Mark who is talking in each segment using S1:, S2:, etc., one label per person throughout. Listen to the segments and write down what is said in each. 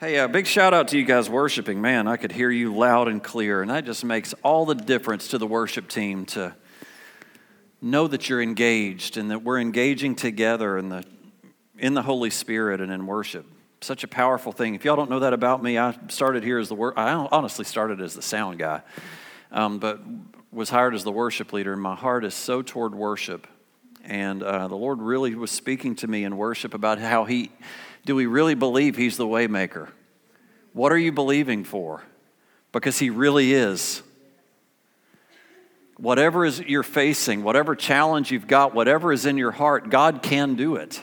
S1: Hey, a uh, big shout out to you guys worshiping. Man, I could hear you loud and clear, and that just makes all the difference to the worship team to know that you're engaged and that we're engaging together in the, in the Holy Spirit and in worship. Such a powerful thing. If y'all don't know that about me, I started here as the wor- I honestly started as the sound guy, um, but was hired as the worship leader, and my heart is so toward worship. And uh, the Lord really was speaking to me in worship about how He do we really believe He's the waymaker? What are you believing for? Because He really is. Whatever is you're facing, whatever challenge you've got, whatever is in your heart, God can do it.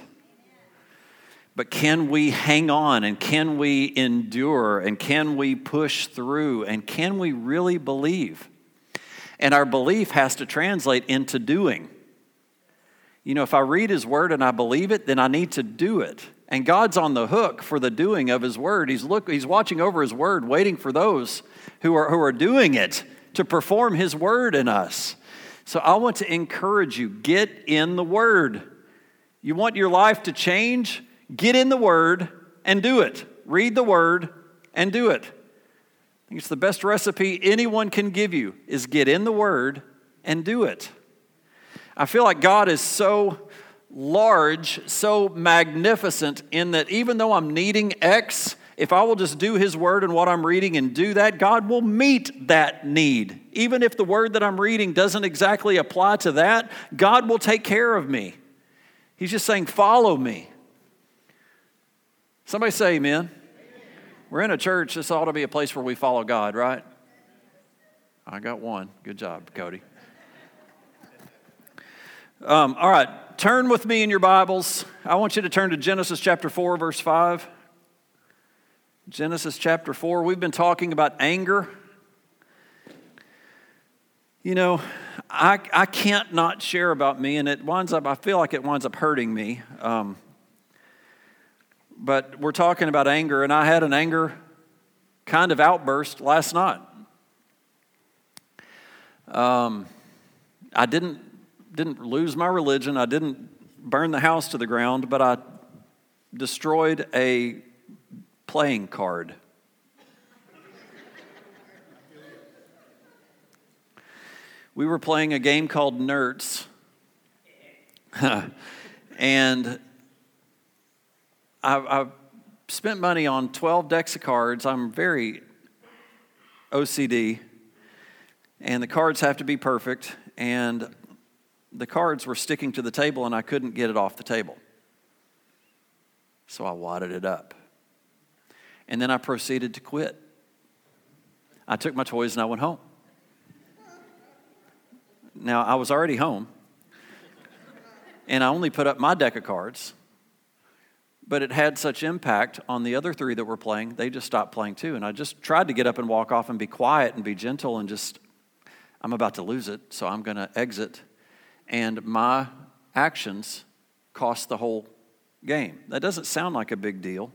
S1: But can we hang on and can we endure and can we push through and can we really believe? And our belief has to translate into doing. You know, if I read His Word and I believe it, then I need to do it. And God's on the hook for the doing of His Word. He's, look, he's watching over His Word, waiting for those who are, who are doing it to perform His Word in us. So I want to encourage you get in the Word. You want your life to change? Get in the Word and do it. Read the Word and do it. I think it's the best recipe anyone can give you is get in the Word and do it. I feel like God is so large, so magnificent in that even though I'm needing X, if I will just do His word and what I'm reading and do that, God will meet that need. Even if the word that I'm reading doesn't exactly apply to that, God will take care of me. He's just saying, Follow me. Somebody say amen. We're in a church. This ought to be a place where we follow God, right? I got one. Good job, Cody. Um, all right, turn with me in your Bibles. I want you to turn to Genesis chapter 4, verse 5. Genesis chapter 4. We've been talking about anger. You know, I, I can't not share about me, and it winds up, I feel like it winds up hurting me. Um, but we're talking about anger, and I had an anger kind of outburst last night. Um, I didn't didn't lose my religion. I didn't burn the house to the ground, but I destroyed a playing card. we were playing a game called Nertz. and I, I spent money on 12 decks of cards. I'm very OCD, and the cards have to be perfect. And the cards were sticking to the table and I couldn't get it off the table. So I wadded it up. And then I proceeded to quit. I took my toys and I went home. Now, I was already home, and I only put up my deck of cards, but it had such impact on the other three that were playing, they just stopped playing too. And I just tried to get up and walk off and be quiet and be gentle and just, I'm about to lose it, so I'm going to exit and my actions cost the whole game. That doesn't sound like a big deal,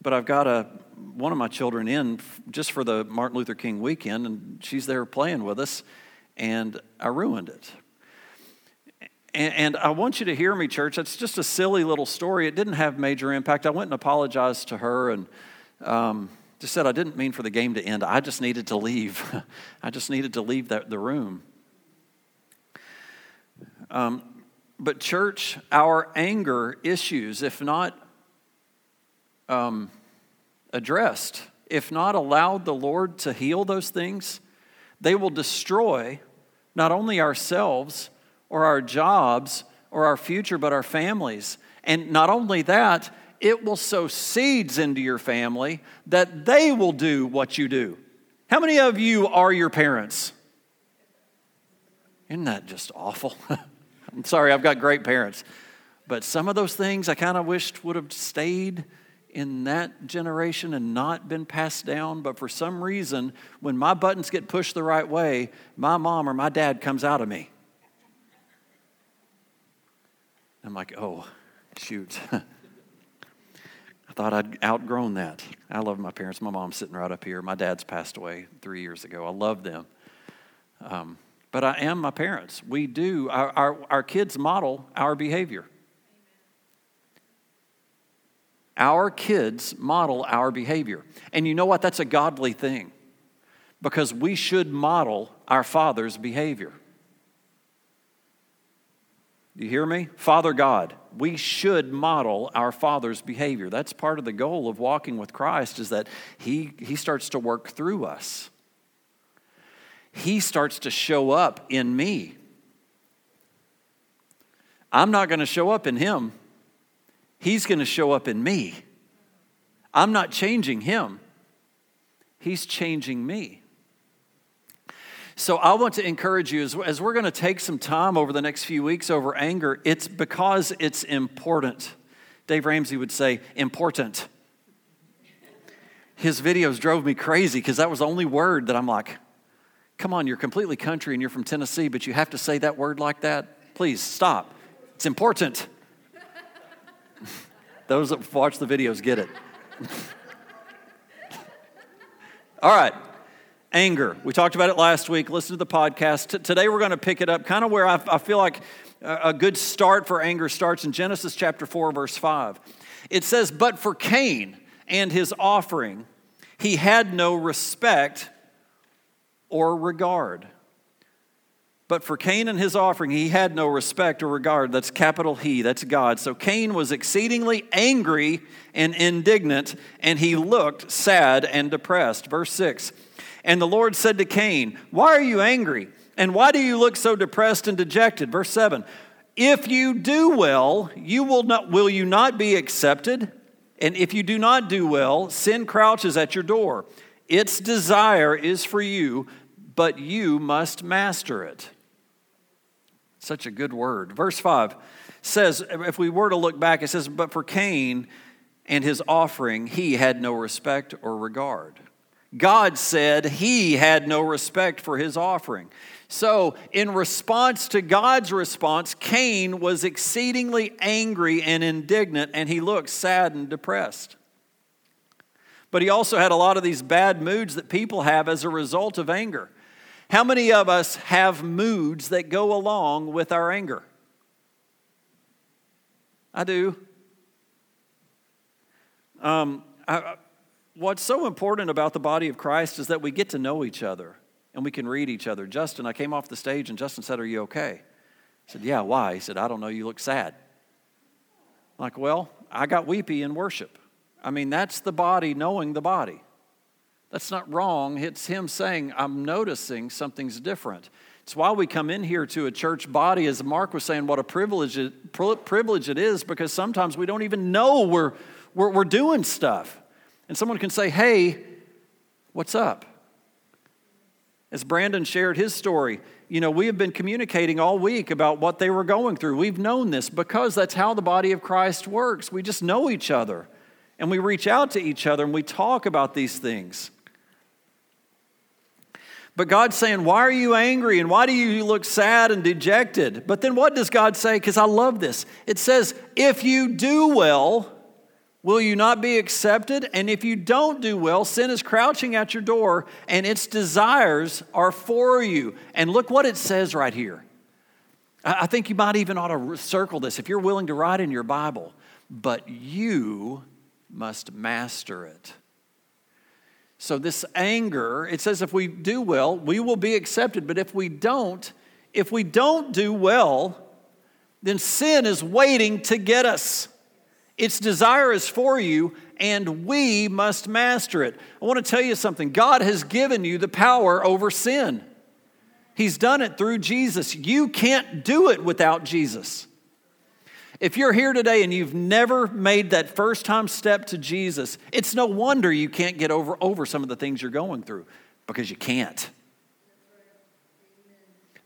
S1: but I've got a one of my children in just for the Martin Luther King weekend, and she's there playing with us, and I ruined it. And, and I want you to hear me, church. It's just a silly little story. It didn't have major impact. I went and apologized to her and um, just said I didn't mean for the game to end. I just needed to leave. I just needed to leave that, the room. Um, but, church, our anger issues, if not um, addressed, if not allowed the Lord to heal those things, they will destroy not only ourselves or our jobs or our future, but our families. And not only that, it will sow seeds into your family that they will do what you do. How many of you are your parents? Isn't that just awful? Sorry, I've got great parents. But some of those things I kind of wished would have stayed in that generation and not been passed down. But for some reason, when my buttons get pushed the right way, my mom or my dad comes out of me. I'm like, oh, shoot. I thought I'd outgrown that. I love my parents. My mom's sitting right up here. My dad's passed away three years ago. I love them. Um, but I am my parents. We do, our, our, our kids model our behavior. Our kids model our behavior. And you know what? That's a godly thing because we should model our Father's behavior. Do you hear me? Father God, we should model our Father's behavior. That's part of the goal of walking with Christ is that he, he starts to work through us. He starts to show up in me. I'm not going to show up in him. He's going to show up in me. I'm not changing him. He's changing me. So I want to encourage you as, as we're going to take some time over the next few weeks over anger, it's because it's important. Dave Ramsey would say, important. His videos drove me crazy because that was the only word that I'm like, come on, you're completely country and you're from Tennessee, but you have to say that word like that? Please stop. It's important. Those that watch the videos get it. All right anger. We talked about it last week. Listen to the podcast. T- today we're going to pick it up kind of where I, I feel like a good start for anger starts in Genesis chapter 4, verse 5. It says, But for Cain and his offering, he had no respect or regard. But for Cain and his offering, he had no respect or regard. That's capital He, that's God. So Cain was exceedingly angry and indignant, and he looked sad and depressed. Verse 6 and the Lord said to Cain, Why are you angry? And why do you look so depressed and dejected? Verse 7 If you do well, you will, not, will you not be accepted? And if you do not do well, sin crouches at your door. Its desire is for you, but you must master it. Such a good word. Verse 5 says, if we were to look back, it says, But for Cain and his offering, he had no respect or regard. God said he had no respect for his offering. So, in response to God's response, Cain was exceedingly angry and indignant, and he looked sad and depressed. But he also had a lot of these bad moods that people have as a result of anger. How many of us have moods that go along with our anger? I do. Um, I, what's so important about the body of Christ is that we get to know each other and we can read each other. Justin, I came off the stage and Justin said, Are you okay? I said, Yeah, why? He said, I don't know, you look sad. I'm like, well, I got weepy in worship. I mean, that's the body knowing the body. That's not wrong. It's him saying, I'm noticing something's different. It's why we come in here to a church body, as Mark was saying, what a privilege it, privilege it is, because sometimes we don't even know we're, we're, we're doing stuff. And someone can say, Hey, what's up? As Brandon shared his story, you know, we have been communicating all week about what they were going through. We've known this because that's how the body of Christ works. We just know each other and we reach out to each other and we talk about these things. But God's saying, Why are you angry and why do you look sad and dejected? But then what does God say? Because I love this. It says, If you do well, Will you not be accepted? And if you don't do well, sin is crouching at your door and its desires are for you. And look what it says right here. I think you might even ought to circle this if you're willing to write in your Bible. But you must master it. So, this anger, it says if we do well, we will be accepted. But if we don't, if we don't do well, then sin is waiting to get us. Its desire is for you, and we must master it. I want to tell you something God has given you the power over sin. He's done it through Jesus. You can't do it without Jesus. If you're here today and you've never made that first time step to Jesus, it's no wonder you can't get over, over some of the things you're going through because you can't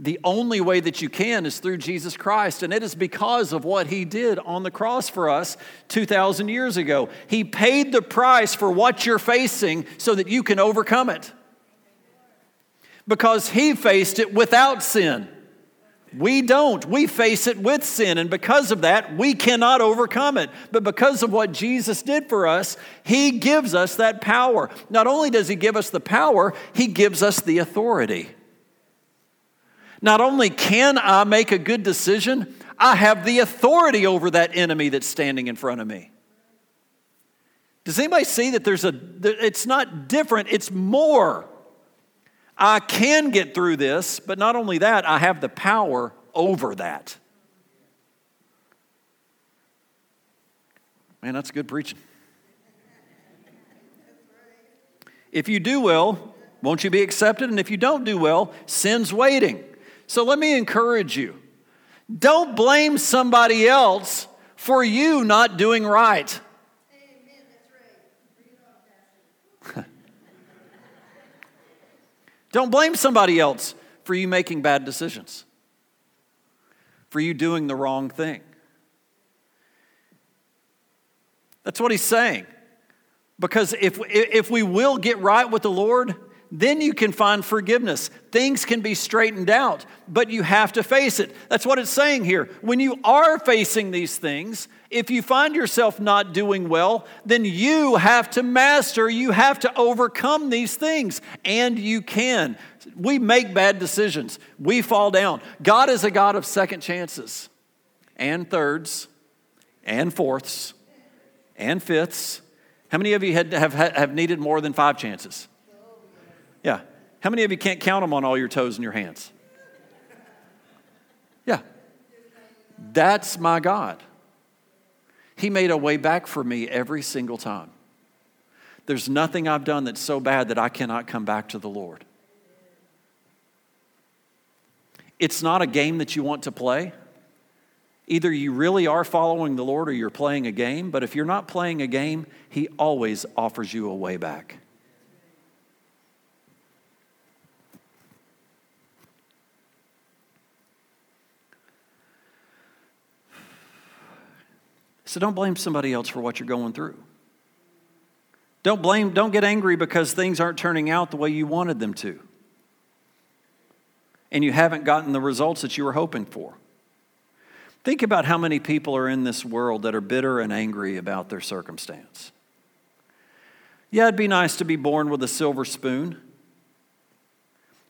S1: the only way that you can is through Jesus Christ. And it is because of what he did on the cross for us 2,000 years ago. He paid the price for what you're facing so that you can overcome it. Because he faced it without sin. We don't. We face it with sin. And because of that, we cannot overcome it. But because of what Jesus did for us, he gives us that power. Not only does he give us the power, he gives us the authority. Not only can I make a good decision, I have the authority over that enemy that's standing in front of me. Does anybody see that there's a, it's not different, it's more. I can get through this, but not only that, I have the power over that. Man, that's good preaching. If you do well, won't you be accepted? And if you don't do well, sin's waiting. So let me encourage you don't blame somebody else for you not doing right. Don't blame somebody else for you making bad decisions, for you doing the wrong thing. That's what he's saying. Because if, if we will get right with the Lord, then you can find forgiveness. Things can be straightened out, but you have to face it. That's what it's saying here. When you are facing these things, if you find yourself not doing well, then you have to master, you have to overcome these things, and you can. We make bad decisions, we fall down. God is a God of second chances, and thirds, and fourths and fifths. How many of you had, have, have needed more than five chances? Yeah. How many of you can't count them on all your toes and your hands? Yeah. That's my God. He made a way back for me every single time. There's nothing I've done that's so bad that I cannot come back to the Lord. It's not a game that you want to play. Either you really are following the Lord or you're playing a game, but if you're not playing a game, He always offers you a way back. So don't blame somebody else for what you're going through. Don't blame, don't get angry because things aren't turning out the way you wanted them to. And you haven't gotten the results that you were hoping for. Think about how many people are in this world that are bitter and angry about their circumstance. Yeah, it'd be nice to be born with a silver spoon.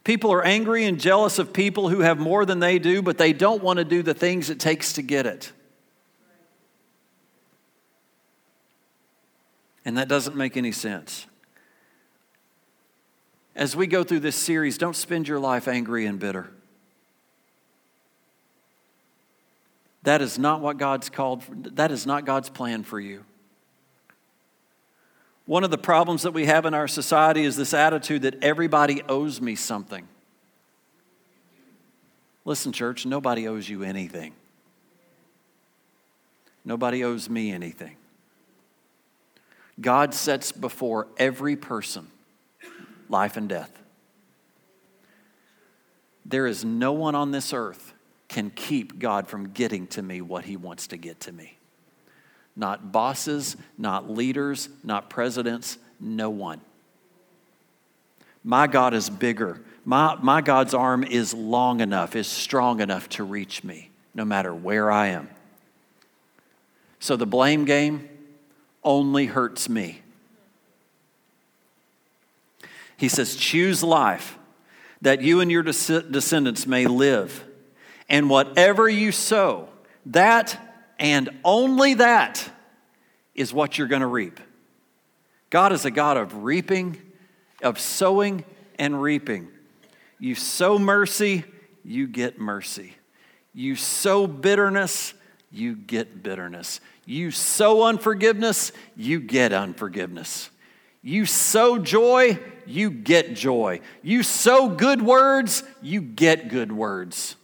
S1: People are angry and jealous of people who have more than they do, but they don't want to do the things it takes to get it. And that doesn't make any sense. As we go through this series, don't spend your life angry and bitter. That is not what God's called, that is not God's plan for you. One of the problems that we have in our society is this attitude that everybody owes me something. Listen, church, nobody owes you anything. Nobody owes me anything. God sets before every person life and death. There is no one on this earth can keep God from getting to me what he wants to get to me. Not bosses, not leaders, not presidents, no one. My God is bigger. My, my God's arm is long enough, is strong enough to reach me, no matter where I am. So the blame game only hurts me. He says, Choose life that you and your descendants may live and whatever you sow, that and only that is what you're going to reap. God is a God of reaping, of sowing and reaping. You sow mercy, you get mercy. You sow bitterness, you get bitterness. You sow unforgiveness, you get unforgiveness. You sow joy, you get joy. You sow good words, you get good words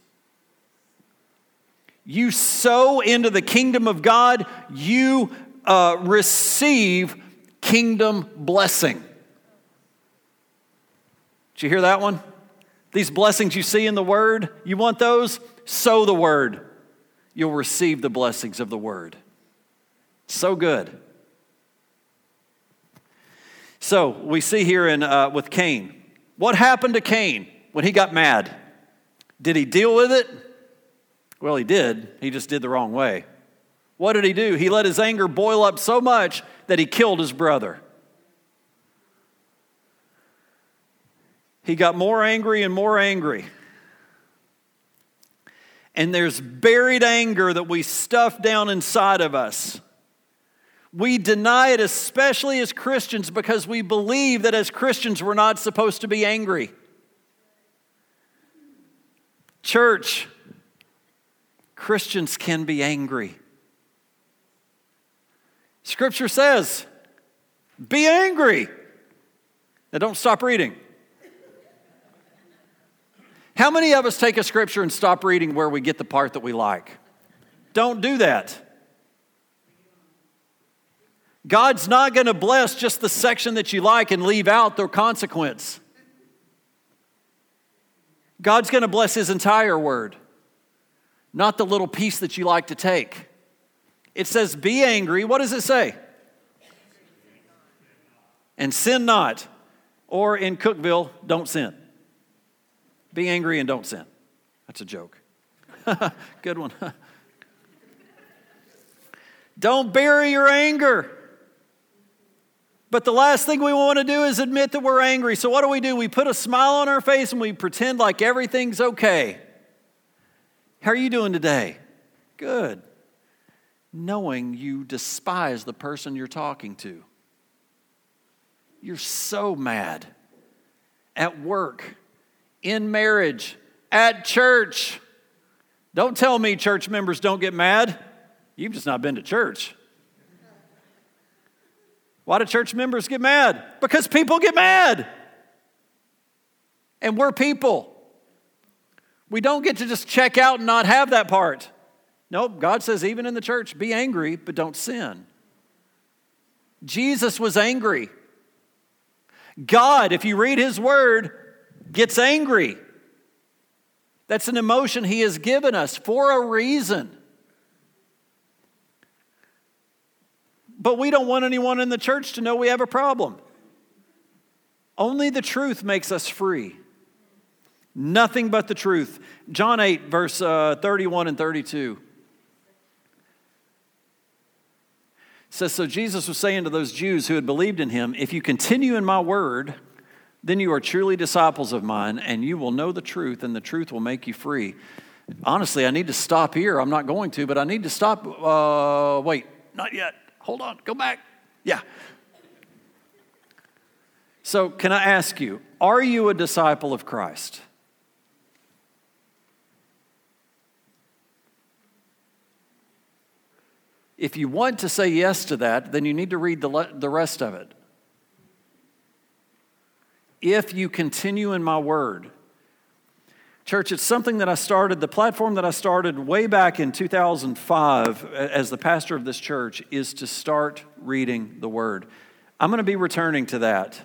S1: you sow into the kingdom of God, you uh, receive kingdom blessing. Did you hear that one? These blessings you see in the Word, you want those? Sow the Word. You'll receive the blessings of the Word. So good. So we see here in, uh, with Cain. What happened to Cain when he got mad? Did he deal with it? Well, he did. He just did the wrong way. What did he do? He let his anger boil up so much that he killed his brother. He got more angry and more angry. And there's buried anger that we stuff down inside of us. We deny it, especially as Christians, because we believe that as Christians we're not supposed to be angry. Church, Christians can be angry. Scripture says, be angry. Now don't stop reading. How many of us take a scripture and stop reading where we get the part that we like? Don't do that. God's not going to bless just the section that you like and leave out the consequence. God's going to bless His entire word, not the little piece that you like to take. It says, Be angry. What does it say? And sin not. Or in Cookeville, don't sin. Be angry and don't sin. That's a joke. Good one. don't bury your anger. But the last thing we want to do is admit that we're angry. So, what do we do? We put a smile on our face and we pretend like everything's okay. How are you doing today? Good. Knowing you despise the person you're talking to. You're so mad at work, in marriage, at church. Don't tell me church members don't get mad. You've just not been to church. Why do church members get mad? Because people get mad. And we're people. We don't get to just check out and not have that part. Nope, God says, even in the church, be angry, but don't sin. Jesus was angry. God, if you read his word, gets angry. That's an emotion he has given us for a reason. But we don't want anyone in the church to know we have a problem. Only the truth makes us free. Nothing but the truth. John 8, verse uh, 31 and 32. says, So Jesus was saying to those Jews who had believed in him, If you continue in my word, then you are truly disciples of mine, and you will know the truth, and the truth will make you free. Honestly, I need to stop here. I'm not going to, but I need to stop. Uh, wait, not yet. Hold on, go back. Yeah. So, can I ask you, are you a disciple of Christ? If you want to say yes to that, then you need to read the, le- the rest of it. If you continue in my word, Church, it's something that I started, the platform that I started way back in 2005 as the pastor of this church is to start reading the Word. I'm going to be returning to that.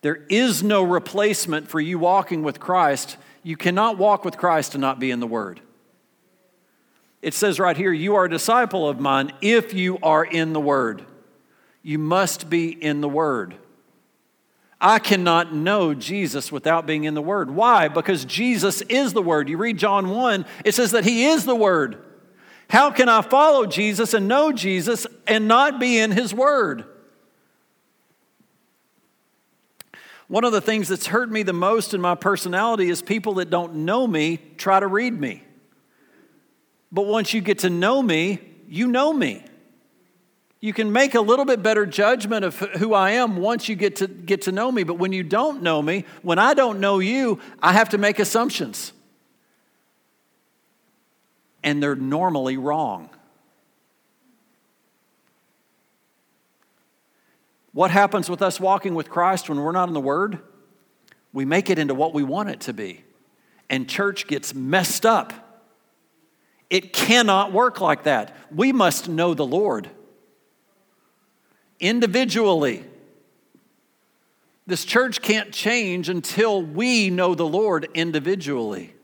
S1: There is no replacement for you walking with Christ. You cannot walk with Christ and not be in the Word. It says right here, You are a disciple of mine if you are in the Word. You must be in the Word. I cannot know Jesus without being in the Word. Why? Because Jesus is the Word. You read John 1, it says that He is the Word. How can I follow Jesus and know Jesus and not be in His Word? One of the things that's hurt me the most in my personality is people that don't know me try to read me. But once you get to know me, you know me. You can make a little bit better judgment of who I am once you get to get to know me, but when you don't know me, when I don't know you, I have to make assumptions. And they're normally wrong. What happens with us walking with Christ when we're not in the Word? We make it into what we want it to be. And church gets messed up. It cannot work like that. We must know the Lord individually. This church can't change until we know the Lord individually.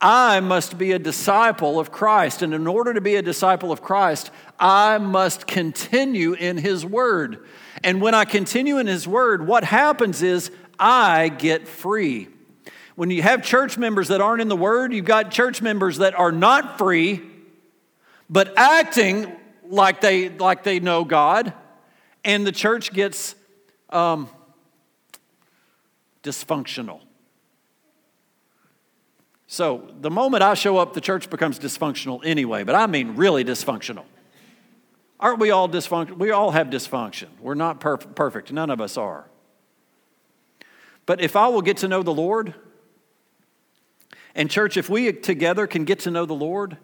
S1: I must be a disciple of Christ. And in order to be a disciple of Christ, I must continue in His Word. And when I continue in His Word, what happens is I get free. When you have church members that aren't in the Word, you've got church members that are not free, but acting like they, like they know God, and the church gets um, dysfunctional. So the moment I show up, the church becomes dysfunctional anyway, but I mean really dysfunctional. Aren't we all dysfunctional? We all have dysfunction. We're not perf- perfect. None of us are. But if I will get to know the Lord, and church, if we together can get to know the Lord,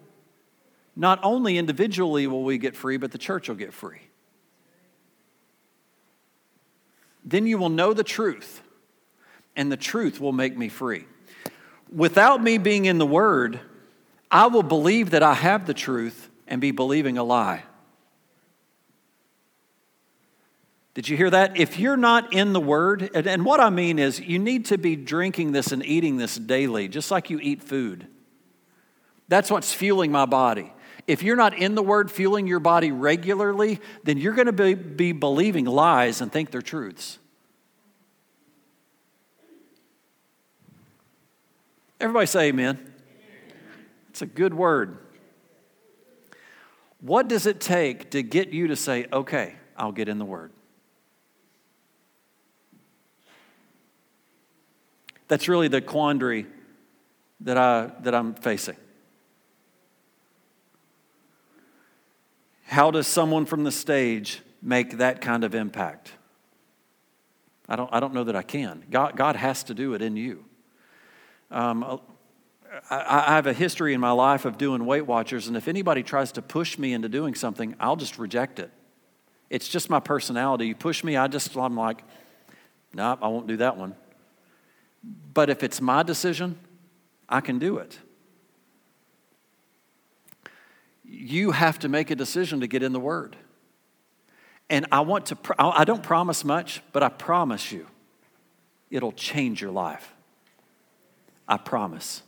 S1: not only individually will we get free, but the church will get free. Then you will know the truth, and the truth will make me free. Without me being in the Word, I will believe that I have the truth and be believing a lie. Did you hear that? If you're not in the Word, and, what I mean is you need to be drinking this and eating this daily, just like you eat food. That's what's fueling my body. If you're not in the Word fueling your body regularly, then you're going to be, be believing lies and think they're truths. Everybody say amen. It's a good word. What does it take to get you to say, okay, I'll get in the Word? That's really the quandary that, I, that I'm facing. How does someone from the stage make that kind of impact? I don't, I don't know that I can. God, God has to do it in you. Um, I, I have a history in my life of doing Weight Watchers, and if anybody tries to push me into doing something, I'll just reject it. It's just my personality. You push me, I just, I'm like, no, nope, I won't do that one. But if it's my decision, I can do it. You have to make a decision to get in the Word. And I want to, I don't promise much, but I promise you, it'll change your life. I promise.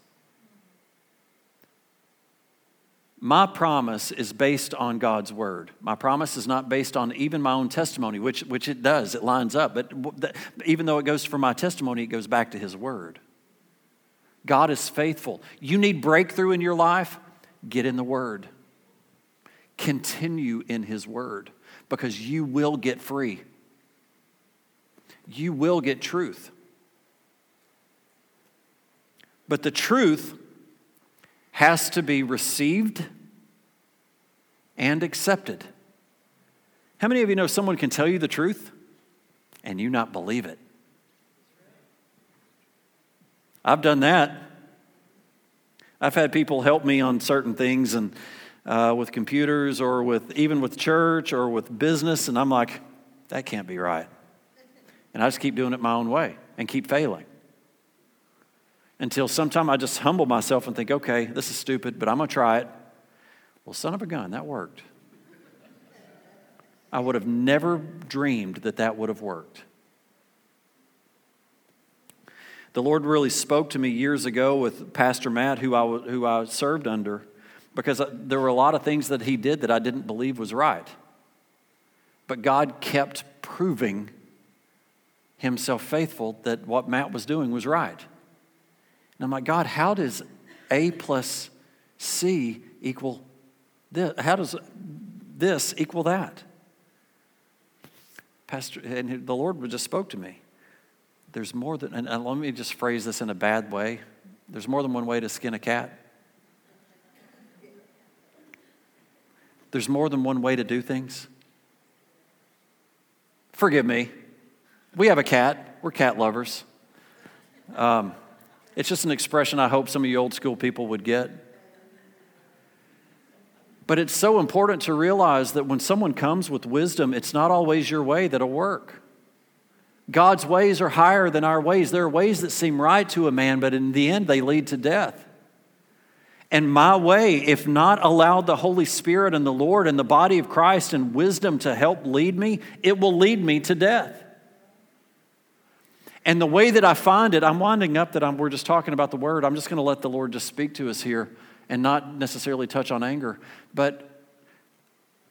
S1: My promise is based on God's word. My promise is not based on even my own testimony, which, which it does, it lines up. But even though it goes for my testimony, it goes back to his word. God is faithful. You need breakthrough in your life? Get in the word. Continue in his word because you will get free. You will get truth. But the truth has to be received and accepted. How many of you know someone can tell you the truth and you not believe it? I've done that. I've had people help me on certain things and uh, with computers or with even with church or with business, and I'm like, that can't be right. And I just keep doing it my own way and keep failing until sometime I just humble myself and think, okay, this is stupid, but I'm going to try it. Well, son of a gun, that worked. I would have never dreamed that that would have worked. The Lord really spoke to me years ago with Pastor Matt, who I, who I served under, because uh, there were a lot of things that he did that I didn't believe was right. But God kept proving himself faithful that what Matt was doing was right. And I'm like, God, how does A plus C equal this? How does this equal that? Pastor, and the Lord just spoke to me. There's more than, and let me just phrase this in a bad way. There's more than one way to skin a cat. There's more than one way to do things. Forgive me. We have a cat. We're cat lovers. Um, it's just an expression I hope some of you old school people would get. But it's so important to realize that when someone comes with wisdom, it's not always your way that'll work. God's ways are higher than our ways. There are ways that seem right to a man, but in the end, they lead to death. And my way, if not allowed the Holy Spirit and the Lord and the body of Christ and wisdom to help lead me, it will lead me to death. And the way that I find it, I'm winding up that I'm, we're just talking about the word. I'm just going to let the Lord just speak to us here and not necessarily touch on anger. But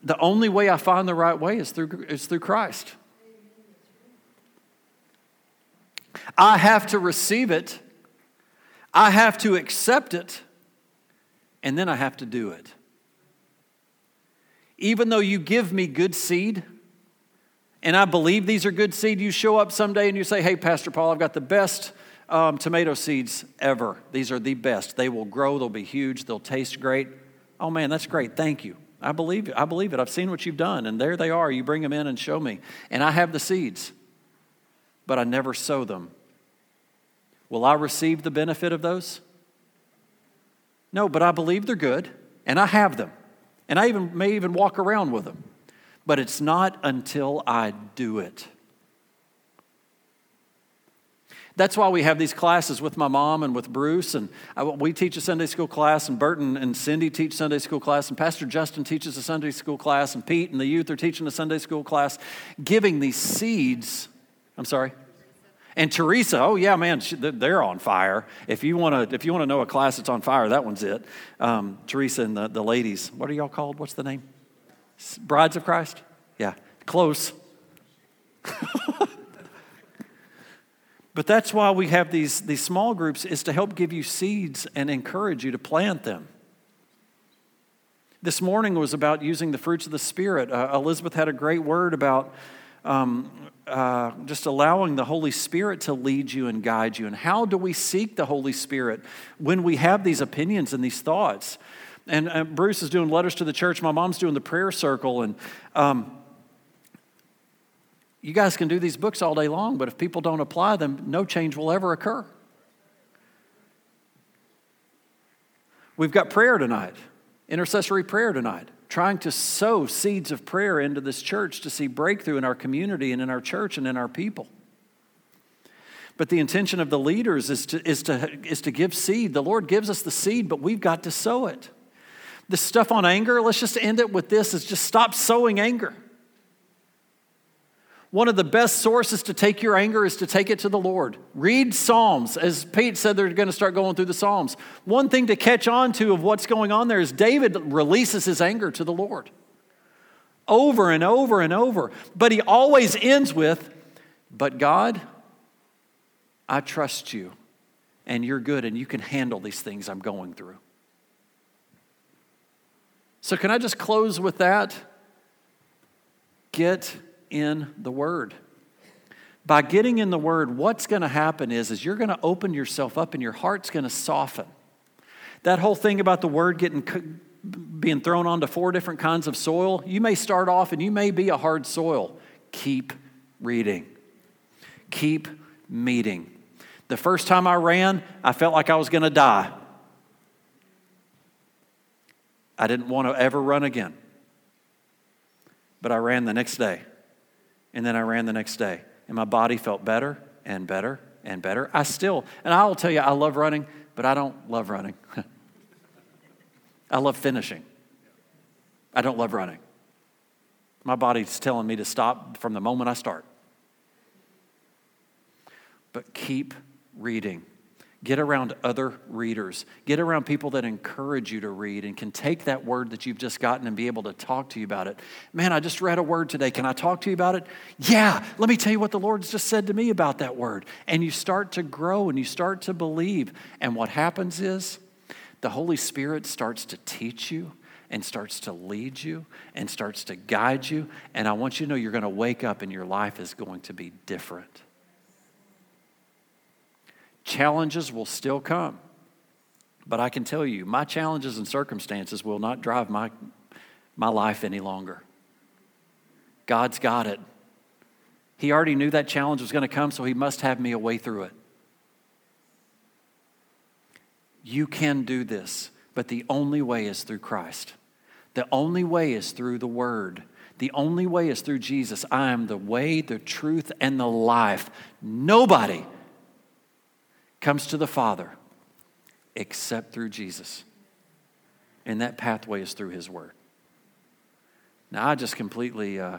S1: the only way I find the right way is through, is through Christ. I have to receive it, I have to accept it, and then I have to do it. Even though you give me good seed, and I believe these are good seed. You show up someday and you say, Hey, Pastor Paul, I've got the best um, tomato seeds ever. These are the best. They will grow, they'll be huge, they'll taste great. Oh man, that's great. Thank you. I believe it. I believe it. I've seen what you've done, and there they are. You bring them in and show me. And I have the seeds, but I never sow them. Will I receive the benefit of those? No, but I believe they're good, and I have them. And I even may even walk around with them. But it's not until I do it. That's why we have these classes with my mom and with Bruce, and I, we teach a Sunday school class, and Burton and Cindy teach Sunday school class, and Pastor Justin teaches a Sunday school class, and Pete and the youth are teaching a Sunday school class, giving these seeds. I'm sorry. And Teresa, oh yeah, man, they're on fire. If you want to, if you want to know a class that's on fire, that one's it. Um, Teresa and the, the ladies. What are y'all called? What's the name? Brides of Christ. Yeah, close. But that's why we have these, these small groups is to help give you seeds and encourage you to plant them. This morning was about using the fruits of the Spirit. Uh, Elizabeth had a great word about um, uh, just allowing the Holy Spirit to lead you and guide you. And how do we seek the Holy Spirit when we have these opinions and these thoughts? And uh, Bruce is doing letters to the church. My mom's doing the prayer circle. And um, you guys can do these books all day long, but if people don't apply them, no change will ever occur. We've got prayer tonight, intercessory prayer tonight, trying to sow seeds of prayer into this church to see breakthrough in our community and in our church and in our people. But the intention of the leaders is to, is to, is to give seed. The Lord gives us the seed, but we've got to sow it. The stuff on anger, let's just end it with this is just stop sowing anger. One of the best sources to take your anger is to take it to the Lord. Read Psalms. As Pete said, they're going to start going through the Psalms. One thing to catch on to of what's going on there is David releases his anger to the Lord over and over and over. But he always ends with, But God, I trust you, and you're good, and you can handle these things I'm going through. So, can I just close with that? Get in the Word. By getting in the Word, what's going to happen is, is you're going to open yourself up and your heart's going to soften. That whole thing about the Word getting being thrown onto four different kinds of soil, you may start off and you may be a hard soil. Keep reading. Keep meeting. The first time I ran, I felt like I was going to die. I didn't want to ever run again. But I ran the next day. And then I ran the next day, and my body felt better and better and better. I still, and I will tell you, I love running, but I don't love running. I love finishing. I don't love running. My body's telling me to stop from the moment I start. But keep reading. Get around other readers. Get around people that encourage you to read and can take that word that you've just gotten and be able to talk to you about it. Man, I just read a word today. Can I talk to you about it? Yeah, let me tell you what the Lord's just said to me about that word. And you start to grow and you start to believe. And what happens is the Holy Spirit starts to teach you and starts to lead you and starts to guide you. And I want you to know you're going to wake up and your life is going to be different. Challenges will still come. But I can tell you, my challenges and circumstances will not drive my, my life any longer. God's got it. He already knew that challenge was going to come, so He must have me a way through it. You can do this, but the only way is through Christ. The only way is through the Word. The only way is through Jesus. I am the way, the truth, and the life. Nobody comes to the Father except through Jesus. And that pathway is through His Word. Now, I just completely uh,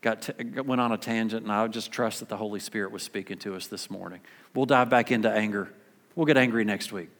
S1: got went on a tangent, and I just trust that the Holy Spirit was speaking to us this morning. We'll dive back into anger. We'll get angry next week.